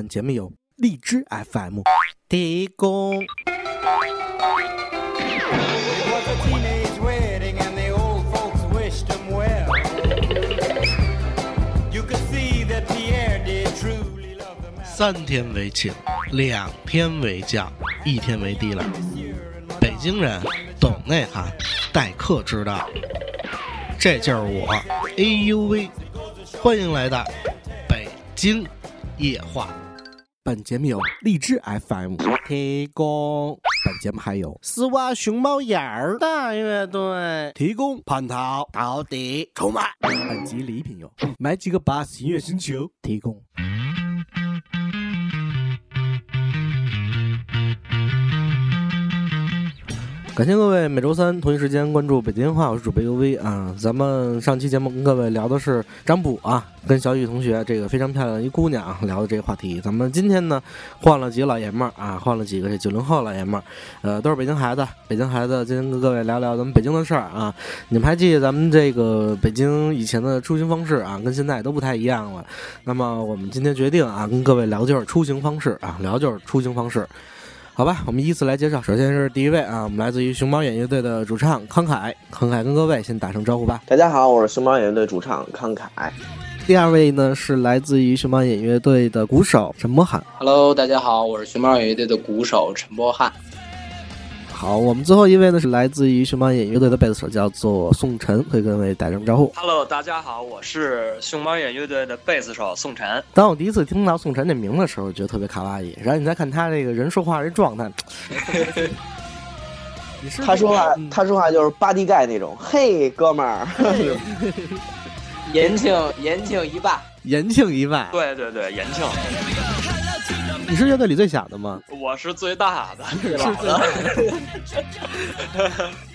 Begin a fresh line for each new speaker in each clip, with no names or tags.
本节目由荔枝 FM 提供。三天为请，两天为将，一天为低了。北京人懂内涵，待客之道。这就是我，哎呦喂！欢迎来到北京夜话。本节目由荔枝 FM 提供。本节目还有丝袜熊猫眼儿大乐队提供蟠桃到底购买。本集礼品有买几个巴士音乐星球提供。感谢各位每周三同一时间关注北京话，我是主播 UV 啊。咱们上期节目跟各位聊的是占卜啊，跟小雨同学这个非常漂亮的一姑娘啊聊的这个话题。咱们今天呢换了几个老爷们儿啊，换了几个这九零后老爷们儿，呃，都是北京孩子。北京孩子今天跟各位聊聊咱们北京的事儿啊。你们还记得咱们这个北京以前的出行方式啊，跟现在都不太一样了。那么我们今天决定啊，跟各位聊就是出行方式啊，聊就是出行方式。好吧，我们依次来介绍。首先是第一位啊，我们来自于熊猫演乐队的主唱康凯。康凯跟各位先打声招呼吧。
大家好，我是熊猫演乐队主唱康凯。
第二位呢是来自于熊猫演乐队的鼓手陈波汉。
Hello，大家好，我是熊猫乐队的鼓手陈波翰。
好，我们最后一位呢是来自于熊猫眼乐队的贝斯手，叫做宋晨，可以跟各位打声招呼。
Hello，大家好，我是熊猫眼乐队的贝斯手宋晨。
当我第一次听到宋晨这名字的时候，觉得特别卡哇伊。然后你再看他这个人说话这状态，
他说话
嗯，
他说话就是巴蒂盖那种，嘿，哥们儿，
延庆，延庆一霸，
延庆一霸。
对对对，延庆，
你是乐队里最小的吗？
我是最大的，
是最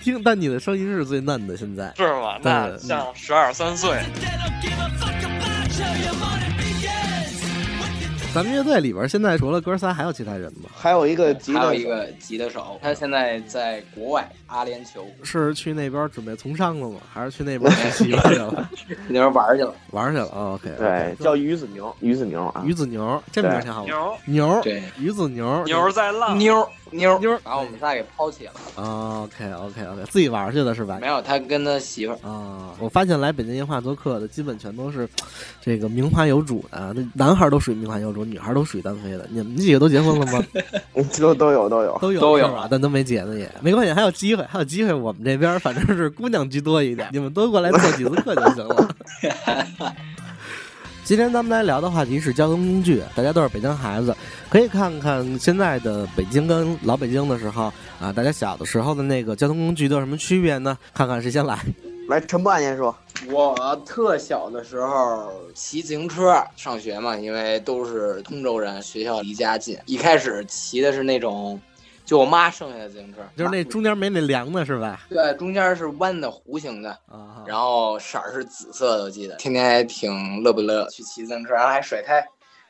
听，但你的声音是最嫩的。现在
是吗？那像十二三岁，
咱们乐队里边现在除了哥仨，还有其他人吗？
还有一个吉他手，
还有一个吉他手，他现在在国外阿联酋
是去那边准备从商了吗？还是去那边学习去了？
那边玩去了。
玩去了。哦 OK，
对，叫鱼子牛，鱼子牛啊，
鱼子牛，这名儿挺好玩。
牛
牛，
对，
鱼子牛，
牛在浪，
妞妞
妞儿
把我们仨给抛弃了。
啊 OK OK OK，自己玩去了是吧
没？有，他跟他媳妇儿。
啊，我发现来北京音话做客的，基本全都是这个名花有主的啊，那男孩都属于名花有主，女孩都属于单飞的。你们几个都结婚了吗？
都都有都有。
都有
都有
啊？但都没结呢也，没关系，还有机会，还有机会。我们这边反正是姑娘居多一点，你们多过来做几次客就行了。今天咱们来聊的话题是交通工具，大家都是北京孩子，可以看看现在的北京跟老北京的时候啊，大家小的时候的那个交通工具都有什么区别呢？看看谁先来。
来，陈半先说，
我特小的时候骑自行车上学嘛，因为都是通州人，学校离家近。一开始骑的是那种，就我妈剩下的自行车，
就是那中间没那梁的是吧？
对，中间是弯的弧形的，
啊，
然后色儿是紫色的，我记得，天天还挺乐不乐去骑自行车，然后还甩胎，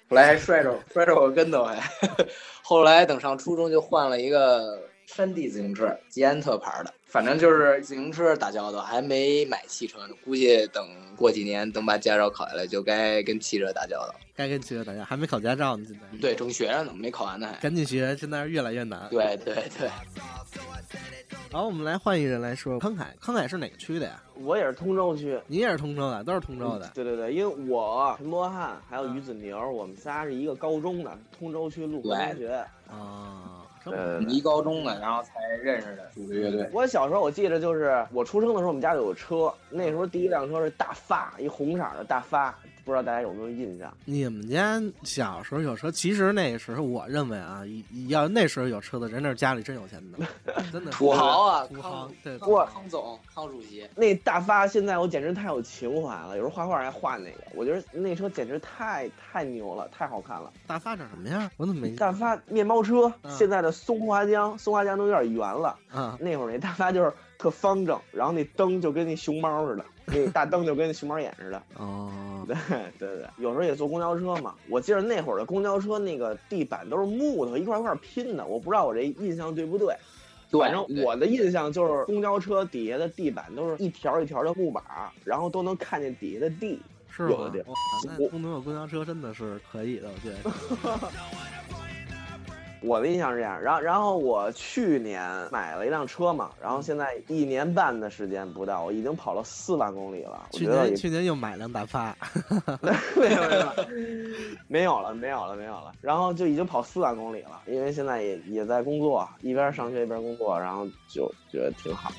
后来还 摔着摔着我跟头还，后来等上初中就换了一个山地自行车，捷安特牌的，反正就是自行车打交道，还没买汽车呢，估计等过几年等把驾照考下来，就该跟汽车打交道。
该跟汽车打交道，还没考驾照呢，现在。
对，正学着呢，没考完呢还。
赶紧学，现在是越来越难。
对对对，
好，我们来换一个人来说，康凯，康凯是哪个区的呀？
我也是通州区。
你也是通州的，都是通州的。
对对对，因为我陈博翰还有于子牛，我们仨是一个高中的，通州区陆河中学。
啊，这
对
么
对对。
离高中的，然后才认识的，组的乐队。
我小时候我记得就是我出生的时候，我们家就有车，那时候第一辆车是大发，一红色的大发，不知道大家有没有印象？
你们家小时候有车，其实那个时候我认为啊，要那时候有车的人，那是家里真有钱的，真的
土豪啊，
土豪
康
对
康
我
康总，康主席。
那大发现在我简直太有情怀了，有时候画画还画那个，我觉得那车简直太太牛了，太好看了。
大发长什么样？我怎么没
大发面包车，
嗯
现在的松花江，松花江都有点圆了。
嗯？
那会儿那大巴就是特方正，然后那灯就跟那熊猫似的，那大灯就跟那熊猫眼似的。
哦，
对对对，有时候也坐公交车嘛。我记得那会儿的公交车那个地板都是木头一块一块拼的，我不知道我这印象对不对。
对
反正我的印象就是公交车底下的地板都是一条一条的木板，然后都能看见底下的地。
是吗？
有的地儿
哇那
我
通州有公交车真的是可以的，我觉得。
我的印象是这样，然后然后我去年买了一辆车嘛，然后现在一年半的时间不到，我已经跑了四万公里了。
去年去年又买辆大发，
没有没有没有了没有了没有了，然后就已经跑四万公里了，因为现在也也在工作，一边上学一边工作，然后就觉得挺好。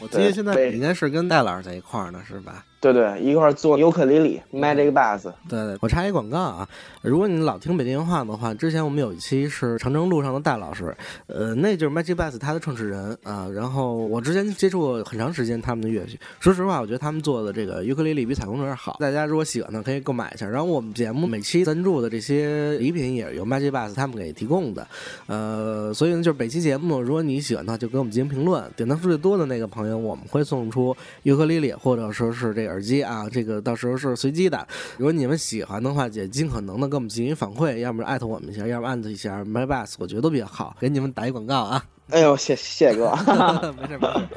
我记得现在应该是跟戴老师在一块儿呢，是吧？
对对，一块儿做尤克里里 Magic Bass，
对对，我插一广告啊！如果你老听北京话的话，之前我们有一期是长征路上的戴老师，呃，那就是 Magic Bass 他的创始人啊。然后我之前接触过很长时间他们的乐曲，说实话，我觉得他们做的这个尤克里里比彩虹蛇好。大家如果喜欢的，可以购买一下。然后我们节目每期赞助的这些礼品也是由 Magic Bass 他们给提供的，呃，所以呢，就是本期节目，如果你喜欢的话，就给我们进行评论，点赞数最多的那个朋友，我们会送出尤克里里或者说是这个耳机啊，这个到时候是随机的。如果你们喜欢的话，也尽可能的给我们进行反馈，要么艾特我们一下，要么艾特一下 My Bus，我觉得都比较好。给你们打一广告啊，
哎呦，谢谢哥。
没 事没事。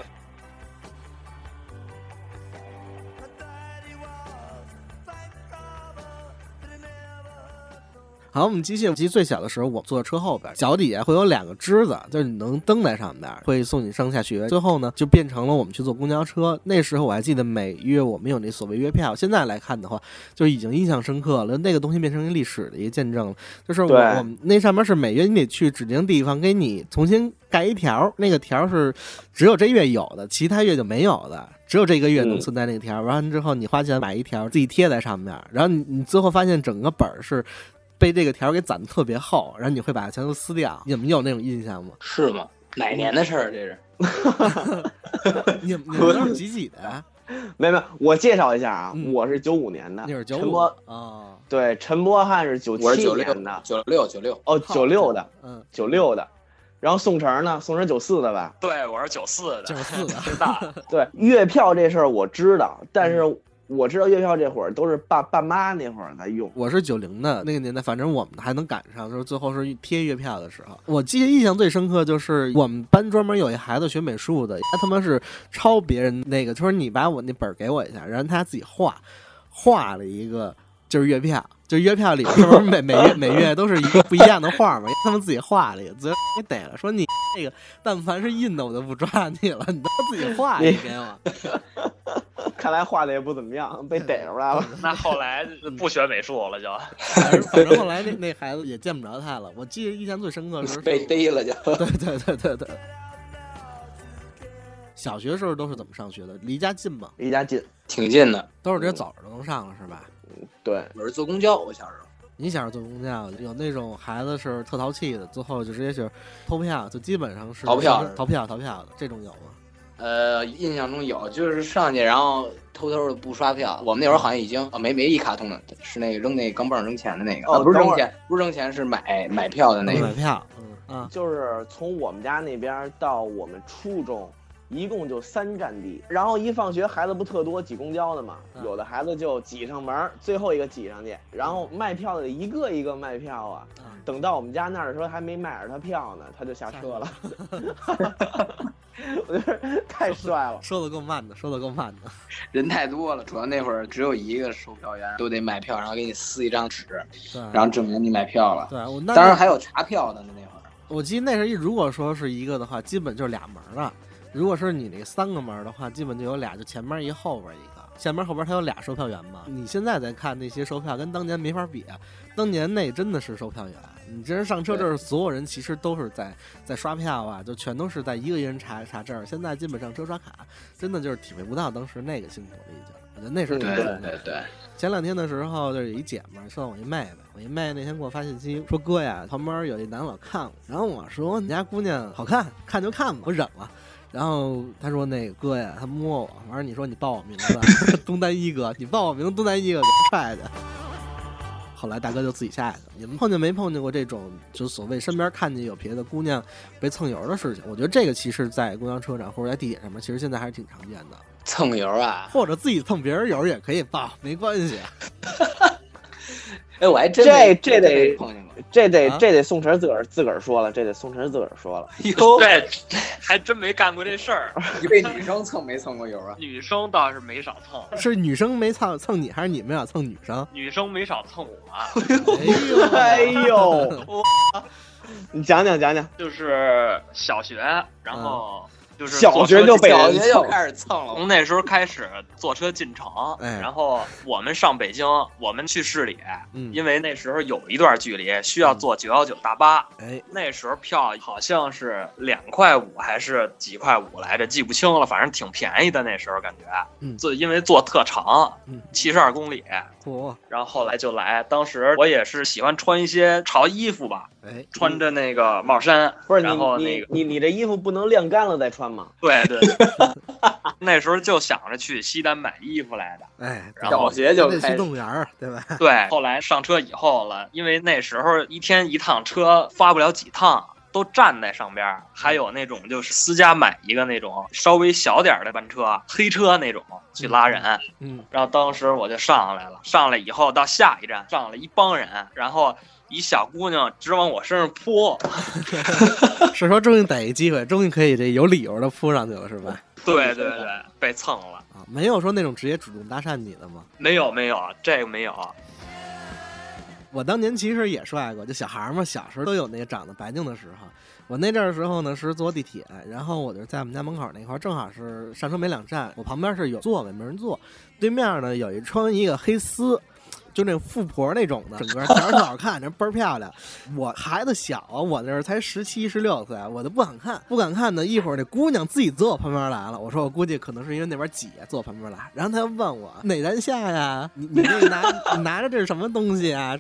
好，我们机械机最小的时候，我坐车后边，脚底下会有两个支子，就是你能蹬在上面，会送你上下学。最后呢，就变成了我们去坐公交车。那时候我还记得每月我们有那所谓月票，现在来看的话，就已经印象深刻了。那个东西变成一历史的一个见证了。就是我我们那上面是每月你得去指定地方给你重新盖一条，那个条是只有这月有的，其他月就没有的。只有这个月能
嗯
存在那个条，完了之后你花钱买一条，自己贴在上面，然后你你最后发现整个本儿是被这个条给攒的特别厚，然后你会把它全都撕掉。你们有那种印象吗？
是吗？哪年的事儿？这是
你们你们都是几几的呀？
没有没有，我介绍一下啊，
嗯
我是九五年的，
那是九五
陈波
啊，
对，陈波汉是九七
我是九六
年的，
九六九六，
哦，九六的，
嗯，
九六的，然后宋成呢，宋成九四的吧？
对，我是九四的，
九四的。
最大。
对，月票这事儿我知道，但是我知道月票这会儿都是爸爸妈那会儿在用。
我是九零的那个年代，反正我们还能赶上，就是最后是贴月票的时候。我记得印象最深刻就是我们班专门有一孩子学美术的，他他妈是抄别人那个，他说你把我那本儿给我一下，然后他自己画，画了一个就是月票，就是月票里不是 每每月每月都是一个不一样的画嘛？他们自己画了一个，最后给逮了，说你那个但凡是印的我就不抓你了，你都自己画一个给我。
看来画的也不怎么样，被逮出来了。
那后来不学美术了就，
反正反正后来那那孩子也见不着他了。我记得印象最深刻的是
被逮了就。
对对对对对。小学时候都是怎么上学的？离家近吗？
离家近，
挺近的。
都是直接走着就能上了是吧？
对，
我是坐公交，我小时候。
你小时候坐公交，有那种孩子是特淘气的，最后就直接就是偷票，就基本上是
逃票
逃票逃票的这种有吗？
呃，印象中有，就是上去然后偷偷的不刷票。我们那会儿好像已经啊没没一卡通的，是那个扔那钢镚扔钱的那个，
哦
不是扔钱，不是扔钱，是买买票的那个。
买票，嗯啊，
就是从我们家那边到我们初中，一共就三站地。然后一放学，孩子不特多，挤公交的嘛，
嗯
有的孩子就挤上门儿，最后一个挤上去，然后卖票的一个一个卖票啊。
啊
等到我们家那儿的时候，还没买着他票呢，他就下车了。我觉得太帅了。
说的够慢的，说的够慢的。
人太多了，主要那会儿只有一个售票员，都得买票，然后给你撕一张纸，然后证明你买票了。
对我
当然还有查票的呢，那会儿。
我记得那是一，如果说是一个的话，基本就是俩门了。如果是你那三个门儿的话，基本就有俩，就前面一后边一个。前面后边它有俩售票员嘛。你现在再看那些售票，跟当年没法比啊。当年那真的是售票员，你这人上车这儿，所有人其实都是在在刷票啊，就全都是在一个一人查查证儿。现在基本上车刷卡，真的就是体会不到当时那个辛苦了，已经。我觉得那时候挺
对对对，
前两天的时候，就是有一姐们儿算我一妹妹，我一妹那天给我发信息说哥呀，旁边有一男老看我，然后我说你家姑娘好看，看就看吧，我忍了。然后他说那个哥呀，他摸我，完了你说你报我名字，东单一哥，你报我名字东单一哥踹去。后来大哥就自己下去了。你们碰见没碰见过这种，就所谓身边看见有别的姑娘被蹭油的事情？我觉得这个其实，在公交车上或者在地铁上面，其实现在还是挺常见的。
蹭油啊！
或者自己蹭别人油也可以报，没关系。
哎，我还真
这这得
碰见过。
这得
啊
这得宋晨自个儿自个儿说了，这得宋晨自个儿说了。
哟，
对，还真没干过这事儿。
你被女生蹭没蹭过油啊？
女生倒是没少蹭，
是女生没蹭蹭你，还是你没少蹭女生？
女生没少蹭我。
哎呦，
哎呦，你讲讲讲讲，
就是小学，然后就是
小学就被
小学就开始蹭了。
从那时候开始坐车进城，
哎
然后我们上北京，我们去市里，
嗯
因为那时候有一段距离需要坐九幺九大巴，
哎，
那时候票好像是两块五还是几块五来着，记不清了，反正挺便宜的。那时候感觉，
嗯
坐因为坐特长
嗯，
七十二公里，
哦，
然后后来就来。当时我也是喜欢穿一些潮衣服吧，
哎，
穿着那个帽衫，
不是
然后那个
你你你这衣服不能晾干了再穿吗？
对对，那时候就想着去西单买衣服来的。
哎，
然后
小学就
得去
开始
动物园儿，对吧？
对，后来上车以后了，因为那时候一天一趟车发不了几趟，都站在上边。还有那种就是私家买一个那种稍微小点儿的班车，黑车那种去拉人。
嗯，
然后当时我就上来了，上来以后到下一站上了一帮人，然后一小姑娘直往我身上扑。
是说终于逮一机会，终于可以这有理由的扑上去了，是吧？
对对对，被蹭了。
啊，没有说那种直接主动搭讪你的吗？
没有没有，这个没有。
我当年其实也帅过，就小孩儿嘛，小时候都有那个长得白净的时候。我那阵儿的时候呢是坐地铁，然后我就在我们家门口那块儿，正好是上车没两站，我旁边是有座位没人坐，对面呢有一穿一个黑丝。就那富婆那种的，整个条儿特好看，人倍儿漂亮。我孩子小，我那时才十七十六岁，我都不敢看，不敢看呢。一会儿那姑娘自己坐我旁边来了，我说我估计可能是因为那边挤，坐我旁边来。然后她问我哪站下呀？你你那拿 你拿着这是什么东西啊？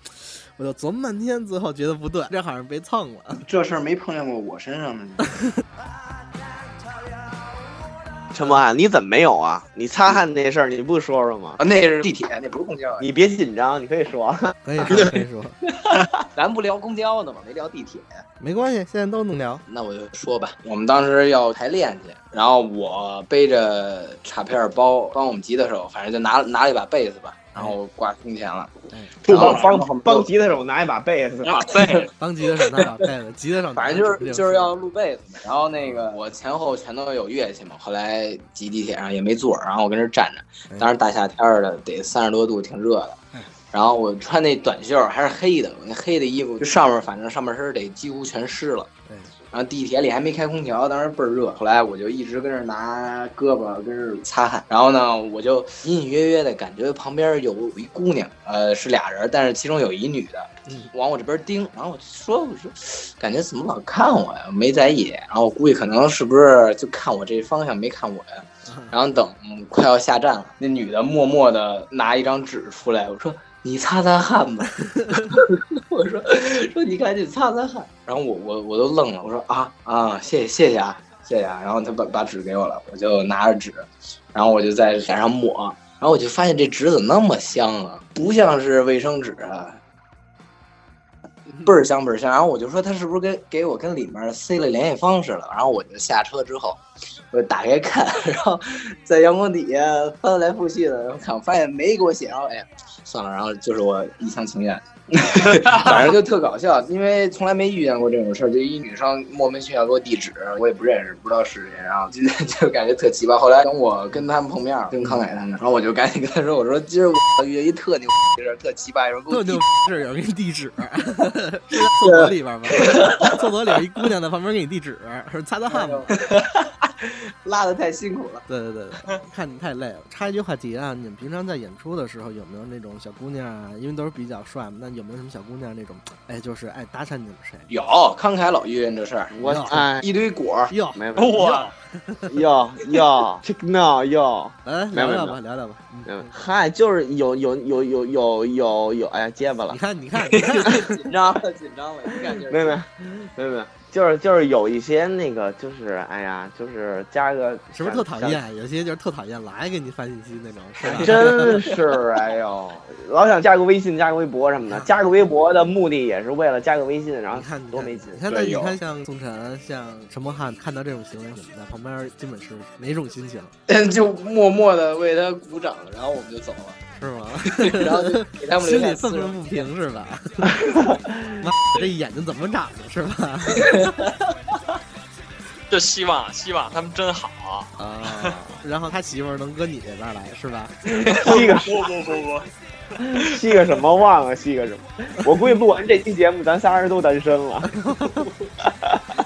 我就琢磨半天，最后觉得不对，这好像被蹭了。
这事儿没碰见过我身上的。
陈博翰，你怎么没有啊？你擦汗那事儿你不说说吗？
啊，那是地铁，那不是公交啊。
你别紧张，你可以说。
可以说，可以说，
咱不聊公交呢吗？没聊地铁。
没关系，现在都能聊。
那我就说吧，我们当时要排练去，然后我背着卡片包帮我们吉他手，反正就拿拿了一把贝斯吧，然后挂胸前了。
不
然后
帮帮帮吉他手拿一把贝斯，
啊，对，
当吉他手拿把贝斯，吉他手
反正就是就是要录贝斯嘛，然后那个我前后全都有乐器嘛，后来挤地铁上也没座儿，然后我跟这站着，当时大夏天儿的得三十多度，挺热的
哎。
然后我穿那短袖还是黑的，我那黑的衣服就上面反正上半身得几乎全湿了。
对，
然后地铁里还没开空调，当时倍儿热。后来我就一直跟这拿胳膊跟这擦汗，然后呢，我就隐隐约约的感觉旁边有一姑娘，呃，是俩人，但是其中有一女的，
嗯
往我这边盯。然后我就说，我说，感觉怎么老看我呀？没在意。然后我估计可能是不是就看我这方向没看我呀？然后等快要下站了，那女的默默的拿一张纸出来，我说。你擦擦汗吧，我说说你赶紧擦擦汗，然后我我我都愣了，我说啊啊，谢谢谢谢啊谢谢啊，然后他把把纸给我了，我就拿着纸，然后我就在脸上抹，然后我就发现这纸怎么那么香啊，不像是卫生纸啊，倍儿香倍儿香，然后我就说他是不是给给我跟里面塞了联系方式了，然后我就下车之后，我就打开看，然后在阳光底下翻来覆去的，然后看我发现没给我写上，哎呀，算了，然后就是我一厢情愿，反正就特搞笑，因为从来没遇见过这种事儿，就一女生莫名其妙给我地址，我也不认识，不知道是谁，然后今天就感觉特奇葩。后来等我跟他们碰面，跟康凯他们，然后我就赶紧跟他说，我说今儿我遇见一特牛逼的事儿，特奇葩，有人给我递
特牛是有人给你地址，厕所里边吗？厕所里边一姑娘在旁边给你递纸，说擦擦汗吧。
拉的太辛苦了。
对对对对，看你太累了。插一句话题啊，你们平常在演出的时候有没有那种小姑娘啊？因为都是比较帅嘛，那有没有什么小姑娘那种，哎，就是爱搭讪你们谁？
有康凯老遇见这事儿，
我哎
一堆果儿，
哟，
没有
哇，
哟哟，check now 哟，
来
没有没有
聊聊吧，聊聊吧。嗯
嗨，就是有有有有有有有，哎呀，结巴了
你，看，你看，你看，
紧张了，紧张了，一看就是
没有没有没有没有，就是就是有一些那个就是哎呀，就是加个
是不是特讨？厌？有些就是特讨厌，来给你发信息那种，是吧？
真是哎呦，老想加个微信、加个微博什么的，加个微博的目的也是为了加个微信，然后
你看，你
多没劲
你。看，那你看，像宋晨、像陈柏翰，看到这种行为，你们在旁边基本是哪种心情？
就默默的为他鼓掌，然后我们就走了。
是吗？
然后就给他们留
心里愤愤不平是吧？妈，这眼睛怎么长的是吧？
就希望希望他们真好。
啊，然后他媳妇儿能搁你这边来是吧？
吸个
不不不不，
吸个什么忘了吸个什么？我估计录完这期节目，咱仨人都单身了。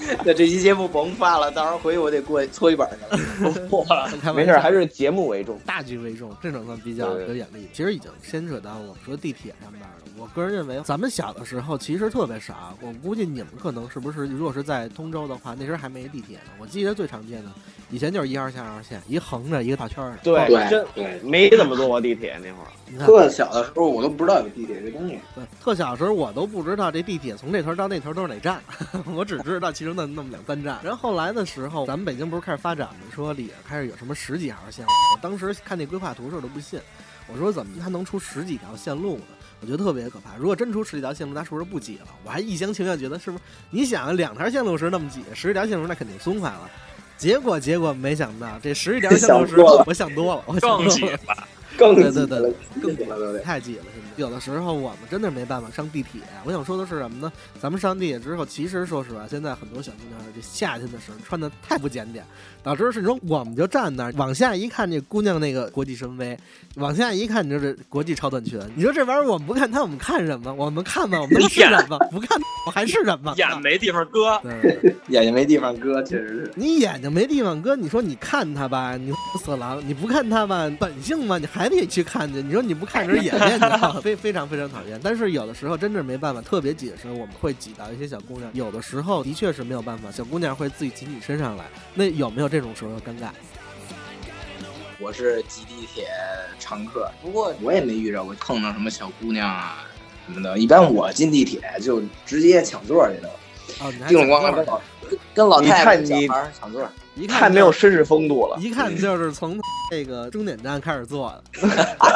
那这期节目甭发了，到时候回去我得过去搓一板去了。
没事，
笑
还是节目为重。
大局为重，这种算比较有眼力。其实已经牵扯到我们说地铁上面了。我个人认为，咱们小的时候其实特别少。我估计你们可能是不是，如果是在通州的话，那时候还没地铁呢。我记得最常见的，以前就是一号线、二号线，一横着一个大圈儿的。
对
对
真
对，
没怎么坐过地铁那会儿。
你看，
特小的时候我都不知道有地铁这东西。
对，特小的时候我都不知道这地铁从这头到那头都是哪站，我只知道其中的那那么两三站。然后后来的时候，咱们北京不是开始发展吗？说里边开始有什么十几号线路，我当时看那规划图的时候都不信，我说怎么它能出十几条线路呢？我觉得特别可怕。如果真出十几条线路，那是不是不挤了？我还一厢情愿觉得是不是？你想，两条线路时那么挤，十几条线路那肯定松快了。结果结果没想到，这十几条线路时
想多了
我想多了，我想
更挤
多了。
了。
更
对对对
更挤了。
太挤了，有的时候我们真的没办法上地铁。我想说的是什么呢？咱们上地铁之后，其实说实话，现在很多小姑娘这夏天的时候穿的太不检点，导致是你说我们就站那儿，往下一看，这姑娘那个国际深 V，往下一看，你就是国际超短裙。你说这玩意儿我们不看它，我们看什么？我们看吧，我们能是人吗？不看我还是人吗？
眼没地方搁，
对。
眼睛没地方搁，确实是。
你眼睛没地方搁，你说你看她吧，你色狼；你不看她吧，本性嘛，你还得去看去。你说你不看人眼面的，非非常非常讨厌。但是有的时候真是没办法，特别挤的时候，我们会挤到一些小姑娘。有的时候的确是没有办法，小姑娘会自己挤你身上来。那有没有这种时候的尴尬？
我是挤地铁常客，不过我也没遇着过碰到什么小姑娘啊什么的。一般我进地铁就直接抢座去了，
哦，你还
叮咣咣
抢座
跟老跟老太太小孩儿抢座。
一看
太没有绅士风度了。
一看就是从这个终点站开始坐的。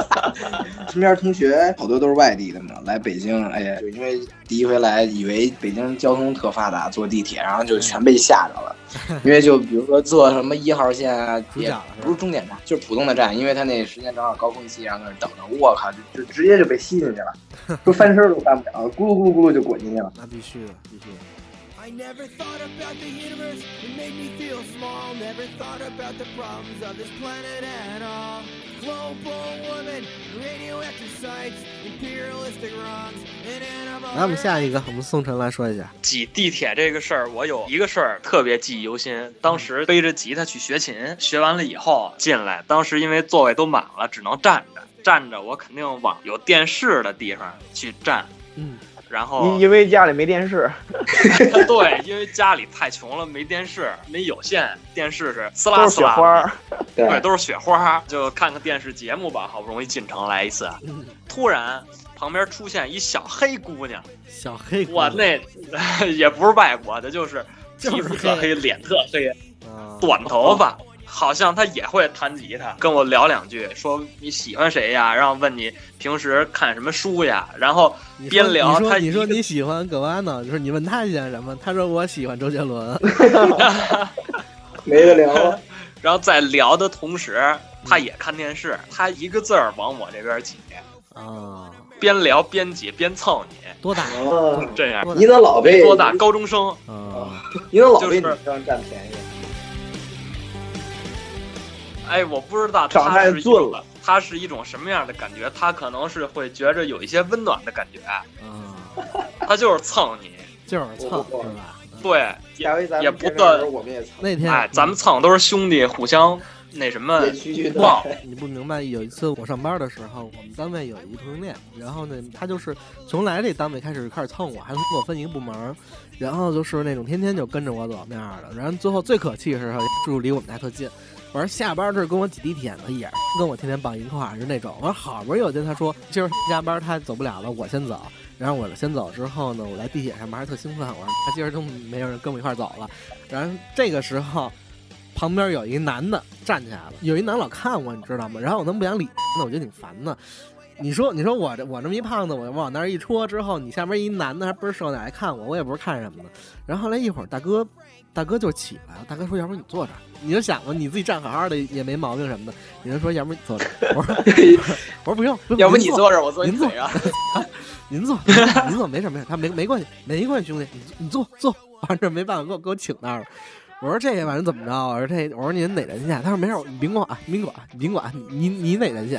身边同学好多都是外地的嘛，来北京，哎呀，就因为第一回来，以为北京交通特发达，坐地铁，然后就全被吓着了。因为就比如说坐什么一号线啊，也不是终点站，就是普通的站，因为他那时间正好高峰期，然后在那等着，我靠，就就直接就被吸进去了，说翻身都翻不了，咕噜咕噜咕噜就滚进去了。
那必须的，必须的。
I never thought about the universe, it made me feel small. Never thought about the problems of this planet at all. Global warming, radioactive sites, imperialistic wrongs, and animal.
来，我们下一个，我们宋晨来说一下。
挤地铁这个事儿，我有一个事儿特别记忆犹新。当时背着吉他去学琴，学完了以后进来，当时因为座位都满了，只能站着。站着我肯定往有电视的地方去站，
嗯，
然后
因因为家里没电视，
对，因为家里太穷了，没电视，没有线电视是撕拉
都是雪
撕拉的
花。
对，都是雪花，就看看电视节目吧。好不容易进城来一次，
嗯
突然旁边出现一小黑姑娘，
小黑姑
哇，
娘
那 也不是外国的，就是
就是
皮肤特
黑。
黑，脸特黑，
啊
短头发，好像他也会弹吉他，跟我聊两句，说你喜欢谁呀？然后问你平时看什么书呀？然后边聊
你说你
他一个
说你喜欢葛瓦呢，就是你问他喜欢什么，他说我喜欢周杰伦。
没得聊，
然后在聊的同时，他也看电视，他一个字儿往我这边挤，
啊，
边聊边挤边蹭你，
多大？
啊，
这样
你怎么老被
多大？高中生。
啊，
你怎么老
就是
被女生占便宜？
哎，我不知道
长太
他是一
俊了，
他是一种什么样的感觉？他可能是会觉着有一些温暖的感觉，
嗯，
他就是蹭你，
就是蹭是吧？
对，也不
见面的时
算
候我们也蹭，
那天
哎，咱们蹭都是兄弟，互相那什么
也区区的
抱，
你不明白，有一次我上班的时候，我们单位有一同性恋，然后呢，他就是从来这单位开始开始蹭我，还能给我分一个部门，然后就是那种天天就跟着我走那样的，然后最后最可气的是住离我们家特近。我说下班这跟我挤地铁呢，也跟我天天绑一块儿，就那种。我说好不容易有天他说今儿加班他走不了了，我先走。然后我先走之后呢，我在地铁上面还特兴奋，我说他今儿都没有人跟我一块儿走了。然后这个时候，旁边有一男的站起来了，有一男老看我，你知道吗？然后我能不想理那，我觉得挺烦的。你说你说我这我这么一胖子，我往那儿一戳之后，你下边一男的还倍儿瘦，哪来看我？我也不是看什么的。然后后来一会儿，大哥大哥就起来了，大哥说：“要不然你坐这儿。”你就想吧，你自己站好好的也没毛病什么的。你就说：“要不然你坐这儿。”我说：“我说不用，不用
要不你坐这儿，我坐你
您坐
啊。
您坐，您坐，没事没事，他没没关系，没关系，兄弟，你你坐坐，反正没办法，给我给我请那儿了。我说这反正怎么着？我说这，我说您哪人去？他说没事，你甭管，甭管，甭管，你你哪人去？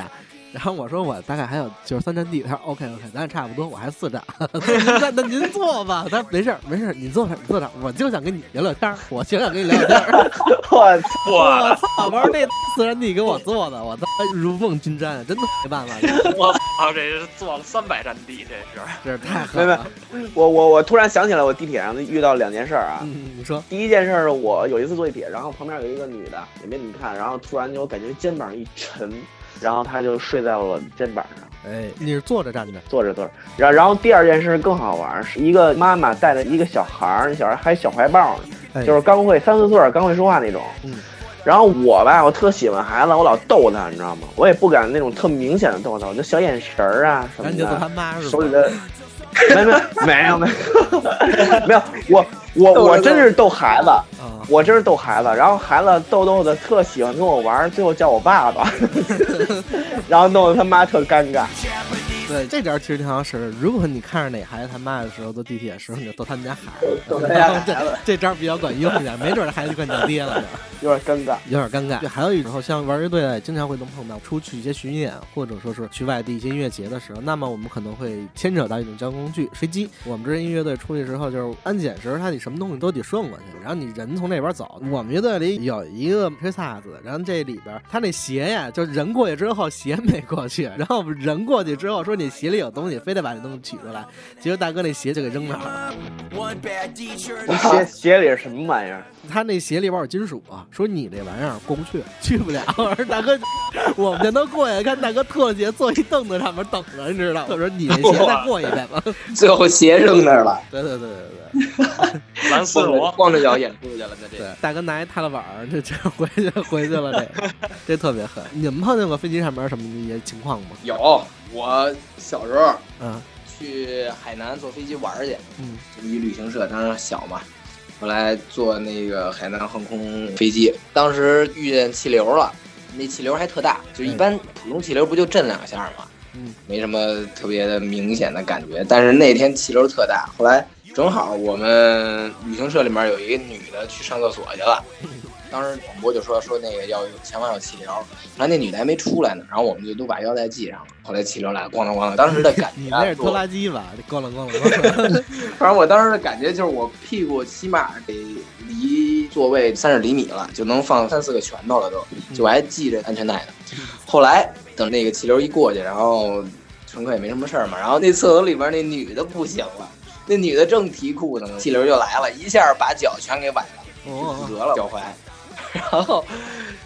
然后我说我大概还有就是三站地，他说 OK OK，咱俩差不多，我还四站。那那您坐吧，他说没事没事，你坐这儿，你坐这儿，我就想跟你聊聊天儿，我就想跟你聊聊天儿。
我操！
我操！我说那四站地给我坐的，我操，如梦金山，真的没办法，
我操，这是坐了三百站地，这是。
这是太狠了。
我我我突然想起来，我地铁上遇到两件事儿啊。
嗯，你说，
第一件事儿是我有一次坐地铁，然后旁边有一个女的，也没怎么看，然后突然就我感觉肩膀一沉，然后他就睡在我肩膀上，
哎，你是坐着站着？
坐着坐着。然后然后第二件事更好玩，是一个妈妈带着一个小孩儿，那小孩还小怀抱呢，
哎
就是刚会三四岁刚会说话那种。
嗯。
然后我吧，我特喜欢孩子，我老逗他，你知道吗？我也不敢那种特明显的逗他，我就小眼神儿啊什么
然后你就他
的？手里的。没没没有没有没有，我我我真是逗孩子，
啊，
我真是逗孩子，然后孩子逗逗的特喜欢跟我玩，最后叫我爸爸，然后弄得他妈特尴尬。
对，这点其实挺好使的。如果你看着哪孩子他妈的时候，坐地铁的时候，你就逗他们家孩子，
逗他家孩子
这这招比较管用一点，没准儿孩子就管你叫爹了呢。
有点尴尬。
有点尴尬。对，还有一种像玩乐队，经常会能碰到出去一些巡演，或者说是去外地一些音乐节的时候，那么我们可能会牵扯到一种交通工具——飞机。我们之前音乐队出去之后，就是安检时候，他得什么东西都得顺过去，然后你人从那边走。我们乐队里有一个吹萨子，然后这里边他那鞋呀，就人过去之后鞋没过去，然后人过去之后说你鞋里有东西，非得把这东西取出来，结果大哥那鞋就给扔那儿了。
鞋鞋里是什么玩意儿？
他那鞋里边有金属啊，说你这玩意儿过不去，去不了。我说大哥，我们就能过去，看大哥脱了鞋坐一凳子上面等着，你知道吗？我说你这鞋再过一遍吧。
最后鞋扔那儿了，
对对对对对
蓝丝罗，
光着脚演出去了，那这
对，大哥拿一踏拉板儿，这这回去回去了，这这特别狠。你们碰见过飞机上面什么一些情况吗？
有。我小时候
嗯
去海南坐飞机玩去，
嗯
一旅行社，当时小嘛，后来坐那个海南航空飞机，当时遇见气流了，那气流还特大，就一般普通气流不就震两下嘛，
嗯
没什么特别的明显的感觉，但是那天气流特大，后来正好我们旅行社里面有一个女的去上厕所去了。当时广播就说说那个要有前方有气流，然后那女的还没出来呢，然后我们就都把腰带系上了。后来气流来了，咣当咣当，当时的感觉啊，
你那是拖拉机吧？咣啷咣啷咣啷。
反正我当时的感觉就是我屁股起码得离座位三十厘米了，就能放三四个拳头了都，就我还系着安全带呢。后来等那个气流一过去，然后乘客也没什么事儿嘛，然后那厕所里边那女的不行了，那女的正提裤子呢，气流就来了，一下把脚全给崴了，
哦
骨折了脚踝。然后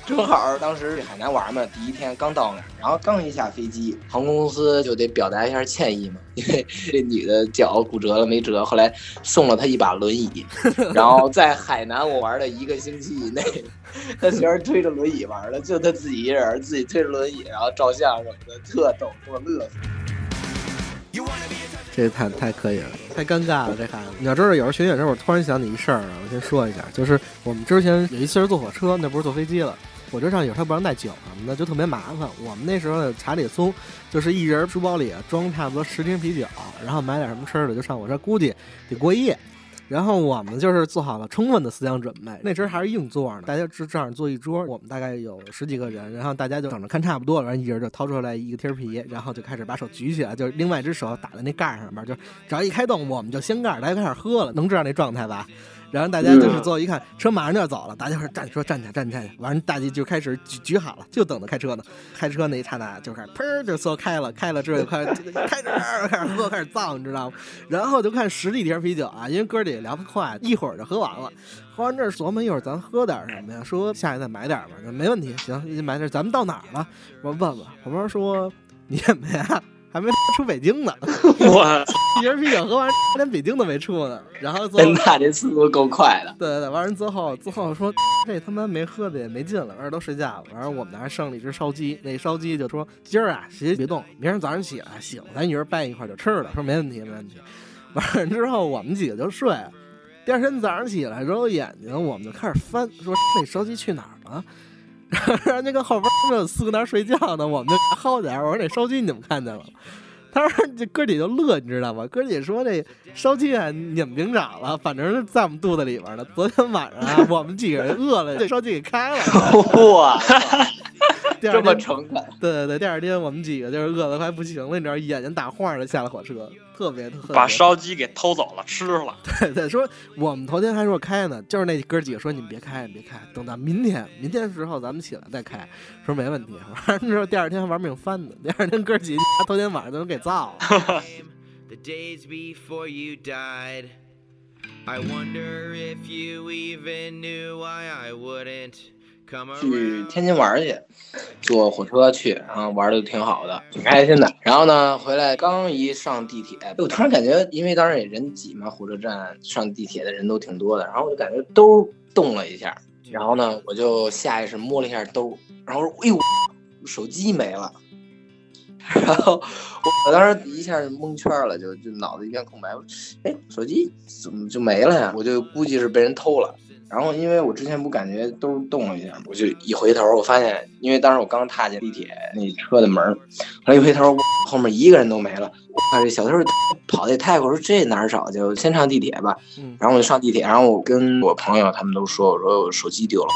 正好当时去海南玩嘛，第一天刚到那儿，然后刚一下飞机，航空公司就得表达一下歉意嘛，因为 这女的脚骨折了没辙，后来送了她一把轮椅，然后在海南我玩了一个星期以内，她全是推着轮椅玩的，就她自己一人自己推着轮椅，然后照相什么的，特逗，给我乐死。
这太太可以了，太尴尬了，这孩子。你要知道，有时候巡演的时候，我突然想起一事儿啊，我先说一下，就是我们之前有一次是坐火车，那不是坐飞机了。火车上有时候不让带酒什么的，就特别麻烦。我们那时候查理松就是一人书包里装差不多十瓶啤酒，然后买点什么吃的，就上火车，估计得过夜。然后我们就是做好了充分的思想准备，那阵儿还是硬座呢，大家只正好坐一桌，我们大概有十几个人，然后大家就等着看差不多了，然后一人就掏出来一个贴皮，然后就开始把手举起来，就是另外一只手打在那盖儿上面，就只要一开动，我们就掀盖儿，大家就开始喝了，能知道那状态吧？然后大家就是最后一看，车马上就要走了，大家说站说站起来站起来，完了大家就开始举举好了，就等着开车呢。开车那一刹那就开始砰儿就说开了，开了之后就开始开着开始喝开始造，你知道吗？然后就看十几瓶啤酒啊，因为哥儿几个聊得快，一会儿就喝完了。喝完这儿琢磨一会儿咱喝点什么呀？说下去再买点吧，没问题，行，买点。咱们到哪儿了？我问问，旁边说你什么呀？还没出北京呢，
我
一瓶啤酒喝完连北京都没出呢。然后最后
那这速度够快的。
对对对，完人之后最后说这他妈没喝的也没劲了，完事都睡觉了。完事我们那还剩了一只烧鸡，那烧鸡就说今儿啊谁也别动，明儿早上起来醒，咱一人掰一块就吃了。说没问题没问题。完事之后我们几个就睡。第二天早上起来揉揉眼睛，我们就开始翻，说 那烧鸡去哪儿了？然后人家跟后边儿有四个那儿睡觉呢，我们就薅点儿。我说那烧鸡你们看见了吗？他说这哥几就乐，你知道吗？哥几说这烧鸡啊，你们别找了，反正是在我们肚子里边呢。昨天晚上啊，我们几个人饿了，这烧鸡给开了。
哇，
第二
这么
天，
诚恳，
对对对，第二天我们几个就是饿得快不行了，你知道，眼睛打晃的下了火车，特别特别。
把烧鸡给偷走了，吃了。
对对，说我们头天还说开呢，就是那哥几个说你们别开，别开，等到明天，明天的时候咱们起来再开。说没问题，完了之后第二天还玩命翻呢，第二天哥几个头天晚上都给
the days before you died. I wonder if you even knew why I wouldn't come
去
around.
天津玩去，坐火车去，然后玩的挺好的，挺开心的。然后呢，回来刚一上地铁，我突然感觉，因为当时也人挤嘛，火车站上地铁的人都挺多的，然后我就感觉兜动了一下，然后呢，我就下意识摸了一下兜，然后：“哎呦，手机没了。”然后我当时一下就蒙圈了，就就脑子一片空白。我说哎，手机怎么就没了呀？我就估计是被人偷了。然后因为我之前不感觉兜动了一下，我就一回头，我发现，因为当时我刚踏进地铁那车的门儿，后来一回头，我后面一个人都没了。我看这小偷跑的也太快，我说这哪儿找去？我先上地铁吧。
嗯
然后我就上地铁，然后我跟我朋友他们都说，我说我手机丢了。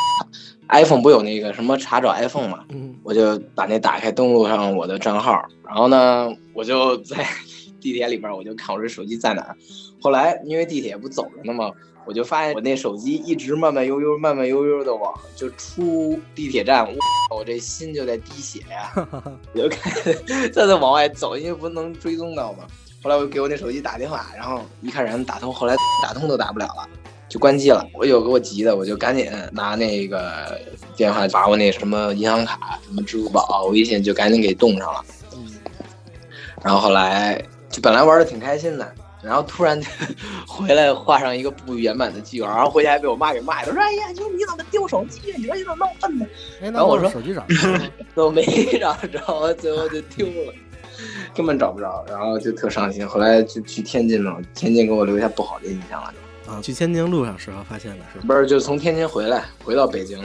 iPhone 不有那个什么查找 iPhone 嘛，
嗯
我就把那打开，登录上我的账号，然后呢，我就在 地铁里边，我就看我这手机在哪儿。后来因为地铁不走着呢嘛，我就发现我那手机一直慢慢悠悠、慢慢悠悠的往就出地铁站，我我这心就在滴血呀、我就开始再再往外走，因为不能追踪到嘛。后来我给我那手机打电话，然后一看人打通，后来打通都打不了了。就关机了，我有给我急的，我就赶紧拿那个电话把我那什么银行卡、什么支付宝、微信就赶紧给冻上了。
嗯，
然后后来就本来玩的挺开心的，然后突然 回来画上一个不圆满的句号，然后回家还被我妈给骂了，说：“哎呀，就你怎么丢手机？你说你怎么那么笨呢？
哎，
然后我说
手机找着了
都没找着，最后就丢了，根本找不着，然后就特伤心。后来就去天津了，天津给我留下不好的印象了。
啊，去天津路上时候发现的是？
不是，就从天津回来，回到北京，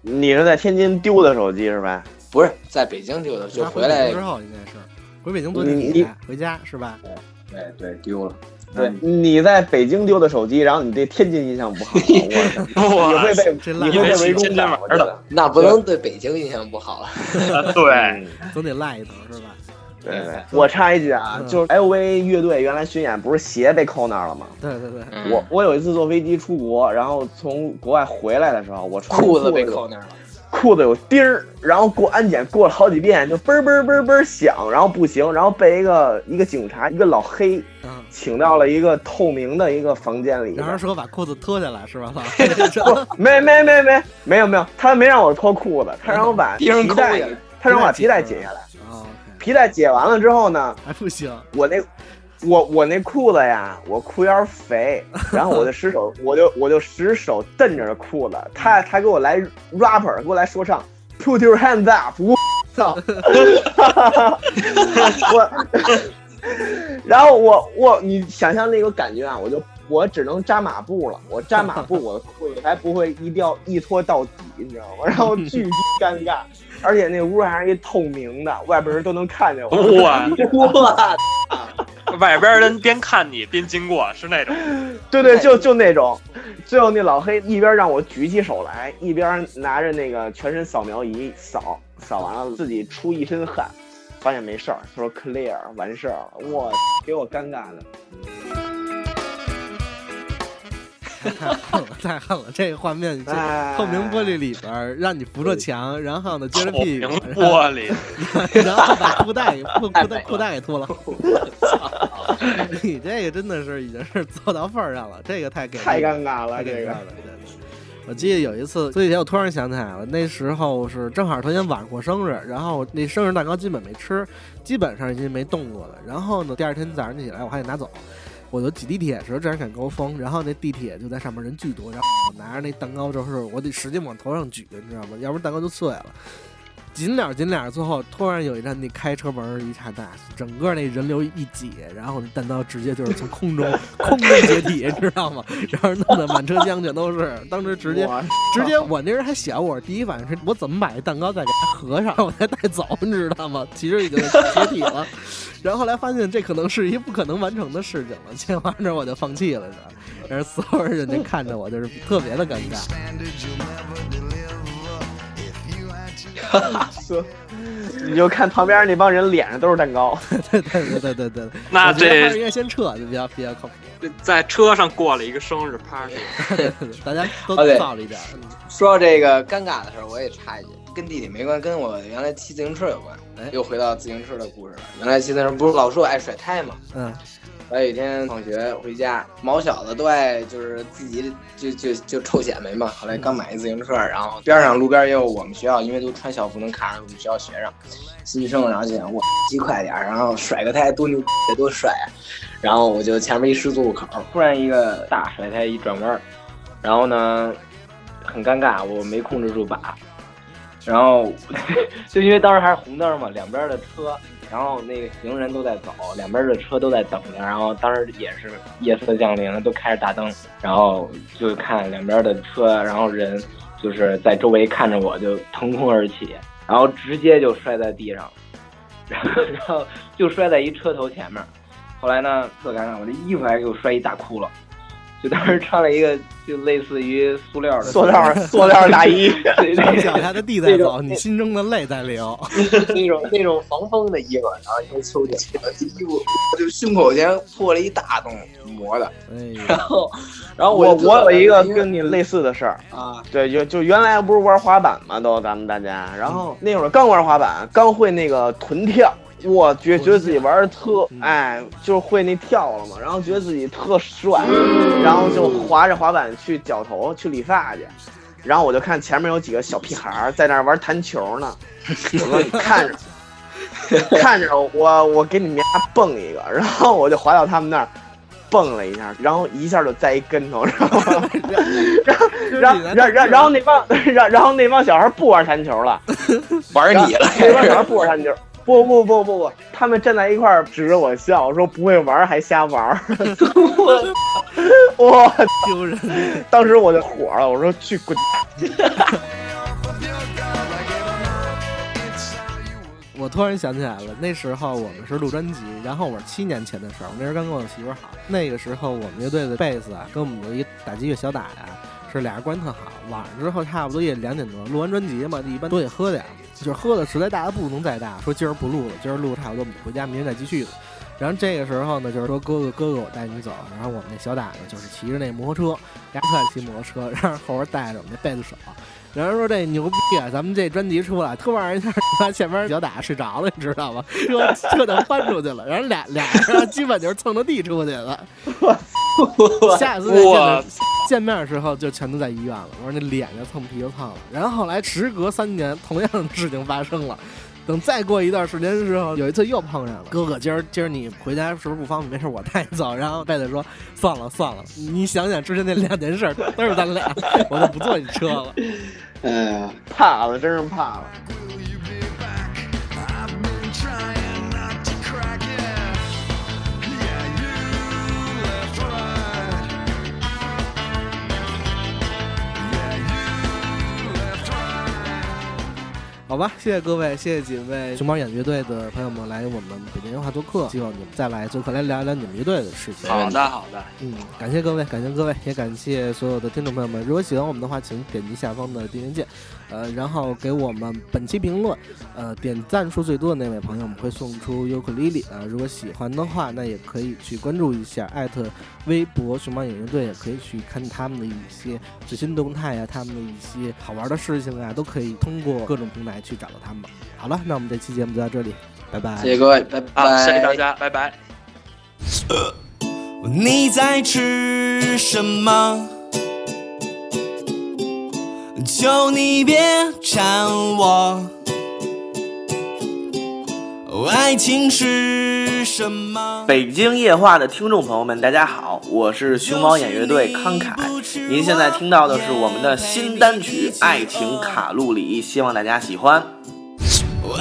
你是在天津丢的手机是吧？
不是在北京丢的，就回来
之后应该是回北京坐地
你
铁回家是吧？
对对丢了。
对，你在北京丢的手机，然后你对天津印象不好，你会被你会被围攻的。
那不能对北京印象不好。
对，
嗯
总得赖一头是吧？
对对，我插一句啊，
嗯
就是 LV 乐队原来巡演不是鞋被扣那儿了吗？
对对对，
嗯
我我有一次坐飞机出国，然后从国外回来的时候，我穿
裤子被扣那儿了。
裤子有钉儿，然后过安检过了好几遍，就嘣嘣嘣嘣响，然后不行，然后被一个一个警察一个老黑
嗯。
请到了一个透明的一个房间里边
然后说把裤子脱下来是吧？
不，没没没没没有没有，他没让我脱裤子，他让我把 皮带他让我把皮带解下来。皮带解完了之后呢，
还不行，
我那我我那裤子呀，我裤腰肥，然后我就失手，我就我就失手蹬着裤子，他他给我来 rapper，给我来说唱，Put your hands up，我操，我，然后我我你想象那个感觉啊，我就我只能扎马步了，我扎马步，我的裤子才不会一掉一脱到底，你知道吗？然后巨尴尬，而且那屋还是一透明的，外边人都能看见我。
哇，
哇，
外边人边看你边经过，是那种。
对对，就就那种。最后那老黑一边让我举起手来，一边拿着那个全身扫描仪扫，扫完了自己出一身汗，发现没事儿，他说 clear 完事儿了，我给我尴尬的。
太狠了，太狠了！这个画面，透明玻璃里边儿让你扶着墙，然后呢撅着
透明
屁股，
玻璃，
然后 把裤带给裤裤带裤带给脱了。你这个真的是已经是做到份儿上了，这个太给力
太尴尬了，这个
我记得有一次，这几天我突然想起来了，那时候是正好头天晚上过生日，然后那生日蛋糕基本没吃，基本上已经没动过了。然后呢，第二天早上起来我还得拿走，我就挤地铁的时候正好赶高峰，然后那地铁就在上面人巨多，然后我拿着那蛋糕就是我得使劲往头上举，你知道吗？要不然蛋糕就碎了。紧了紧了，最后突然有一站那开车门一刹那，整个那人流一挤，然后那蛋糕直接就是从空中 空中解体，你知道吗？然后弄得满车厢全都是，当时直接直接我那人还小，我第一反应是我怎么把这蛋糕再给它合上，我再带走，你知道吗？其实已经解体了，然后后来发现这可能是一不可能完成的事情了，这玩意儿我就放弃了，是吧？然后所有人就看着我，就是特别的尴尬。
说，你就看旁边那帮人脸上都是蛋糕，
对对对对对对，
那这
应该先撤，就比较比较靠谱。
在车上过了一个生日 party，
大家都
哦对
造了一点
说到这个尴尬的事儿，我也插一句，跟弟弟没关，跟我原来骑自行车有关
哎。
又回到自行车的故事了。原来骑自行车不是老说我爱甩胎吗？
嗯，
后来有一天放学回家，毛小子都爱就是自己就就就臭显摆嘛。后来刚买一自行车，然后边上路边也有我们学校，因为都穿校服能看着我们学校学生新生，然后就想我骑快点，然后甩个胎多牛逼多帅啊！然后我就前面一十字路口，突然一个大甩胎一转弯，然后呢很尴尬，我没控制住把，然后 就因为当时还是红灯嘛，两边的车，然后那个行人都在走，两边的车都在等着，然后当时也是夜色降临，都开着大灯，然后就看两边的车，然后人就是在周围看着我，就腾空而起，然后直接就摔在地上，然 后然后就摔在一车头前面，后来呢特尴尬，我这衣服还给我摔一大窟窿。就当时穿了一个就类似于塑料的
塑料塑料大衣，
对对
脚下的地在走，你心中的泪在流。
那种那种防风的衣服，然后因为秋天，这衣服就胸口前破了一大洞，磨的。然，后，然后
我我有一个跟你类似的事儿，
啊，
对，就就原来不是玩滑板嘛，都咱们大家，然后那会儿刚玩滑板，刚会那个臀跳，我觉觉得自己玩的特，哎，就是会那跳了嘛，然后觉得自己特帅，然后就滑着滑板去绞头去理发去，然后我就看前面有几个小屁孩儿在那玩弹球呢，我说你看着。看着我，我给你们家蹦一个，然后我就滑到他们那儿，蹦了一下，然后一下就栽一跟头，然后，然后，然后，然后，然后，然后那帮，然然后那帮小孩不玩弹球了，
玩你了，
那帮小孩不玩弹球，不不不不不，他们站在一块儿指着我笑，说不会玩还瞎玩，我，哇！
丢人！
当时我就火了，我说去滚！
我突然想起来了，那时候我们是录专辑，然后我是七年前的事儿，我那时候刚跟我媳妇儿好，那个时候我们乐队的贝斯啊，跟我们的一个打击乐小打呀、是俩人关系特好。晚上之后差不多也两点多，录完专辑嘛，一般都得喝点儿，就是喝的实在大的不能再大，说今儿不录了，今儿录差不多我们回家，明天再继续了。然后这个时候呢，就是说哥哥哥哥我带你走，然后我们那小打子，就是骑着那摩托车，俩特爱骑摩托车，然后后边带着我们那贝子手。然后说这牛逼啊！咱们这专辑出来，突然一下，他前面脚打睡着了，你知道吗？车 车就翻出去了，然后俩俩人基本就是蹭着地出去了。下次再见面见面的时候，就全都在医院了。我说那脸就蹭皮就蹭了。然后后来时隔三年，同样的事情发生了。等再过一段时间的时候，有一次又碰上了。哥哥，今儿今儿你回家是不是不方便？没事，我带你走。然后贝贝说：“算了算了，你想想之前那两件事都是咱俩，我就不坐你车了。”
哎呀，
怕了，真是怕了。
好吧，谢谢各位，谢谢几位熊猫眼乐队的朋友们来我们北京电话做客，希望你们再来做客来聊一聊你们乐队的事情。
好的好的，
嗯，感谢各位，感谢各位，也感谢所有的听众朋友们。如果喜欢我们的话，请点击下方的订阅键，呃，然后给我们本期评论，呃，点赞数最多的那位朋友，我们会送出尤克里里啊。如果喜欢的话，那也可以去关注一下艾特微博熊猫演乐队，也可以去看他们的一些最新动态啊，他们的一些好玩的事情啊，都可以通过各种平台去找到他们。好了，那我们这期节目就到这里，拜拜。
谢谢各位，拜拜，
好，谢谢大家，拜拜。
你在吃什么？求你别缠我。爱情是什么？
北京夜话的听众朋友们，大家好，我是熊猫眼乐队康凯。您现在听到的是我们的新单曲《爱情卡路里》，希望大家喜欢。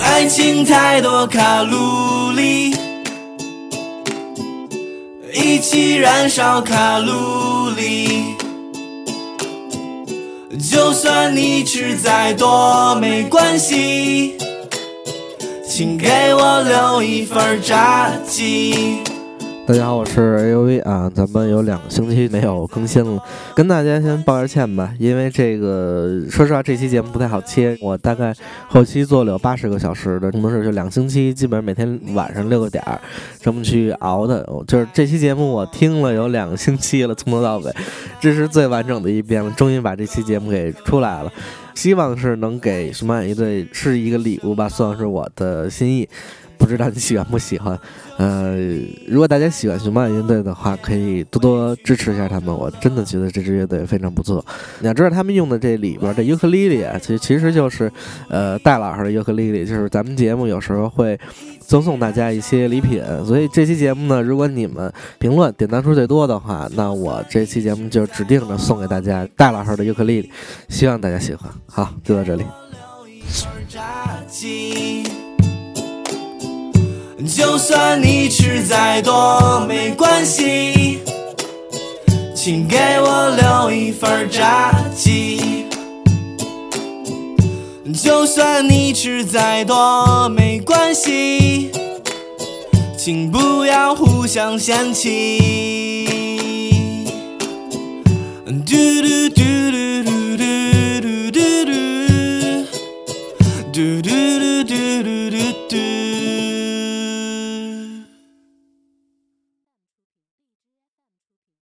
爱情太多卡路里，一起燃烧卡路里。就算你吃再多没关系。请给我留一份炸鸡。
大家好，我是 A U V 啊，咱们有两个星期没有更新了，跟大家先抱个歉吧，因为这个说实话，这期节目不太好切，我大概后期做了有八十个小时的工作室，就两星期，基本上每天晚上六个点儿这么去熬的，就是这期节目我听了有两个星期了，从头到尾，这是最完整的一遍了，终于把这期节目给出来了。希望是能给熊猫乐队是一个礼物吧，算是我的心意。不知道你喜欢不喜欢？呃，如果大家喜欢熊猫乐队的话，可以多多支持一下他们。我真的觉得这支乐队非常不错。你要知道，他们用的这里边的尤克里里啊，其其实就是呃戴老师的尤克里里，就是咱们节目有时候会。赠送大家一些礼品，所以这期节目呢，如果你们评论点赞数最多的话，那我这期节目就指定的送给大家戴老师的尤克里里，希望大家喜欢。好，就到这里。
就算你吃再多没关系请给我留一份炸鸡。就算你吃再多没关系请不要互相嫌弃。嘟噜嘟噜嘟。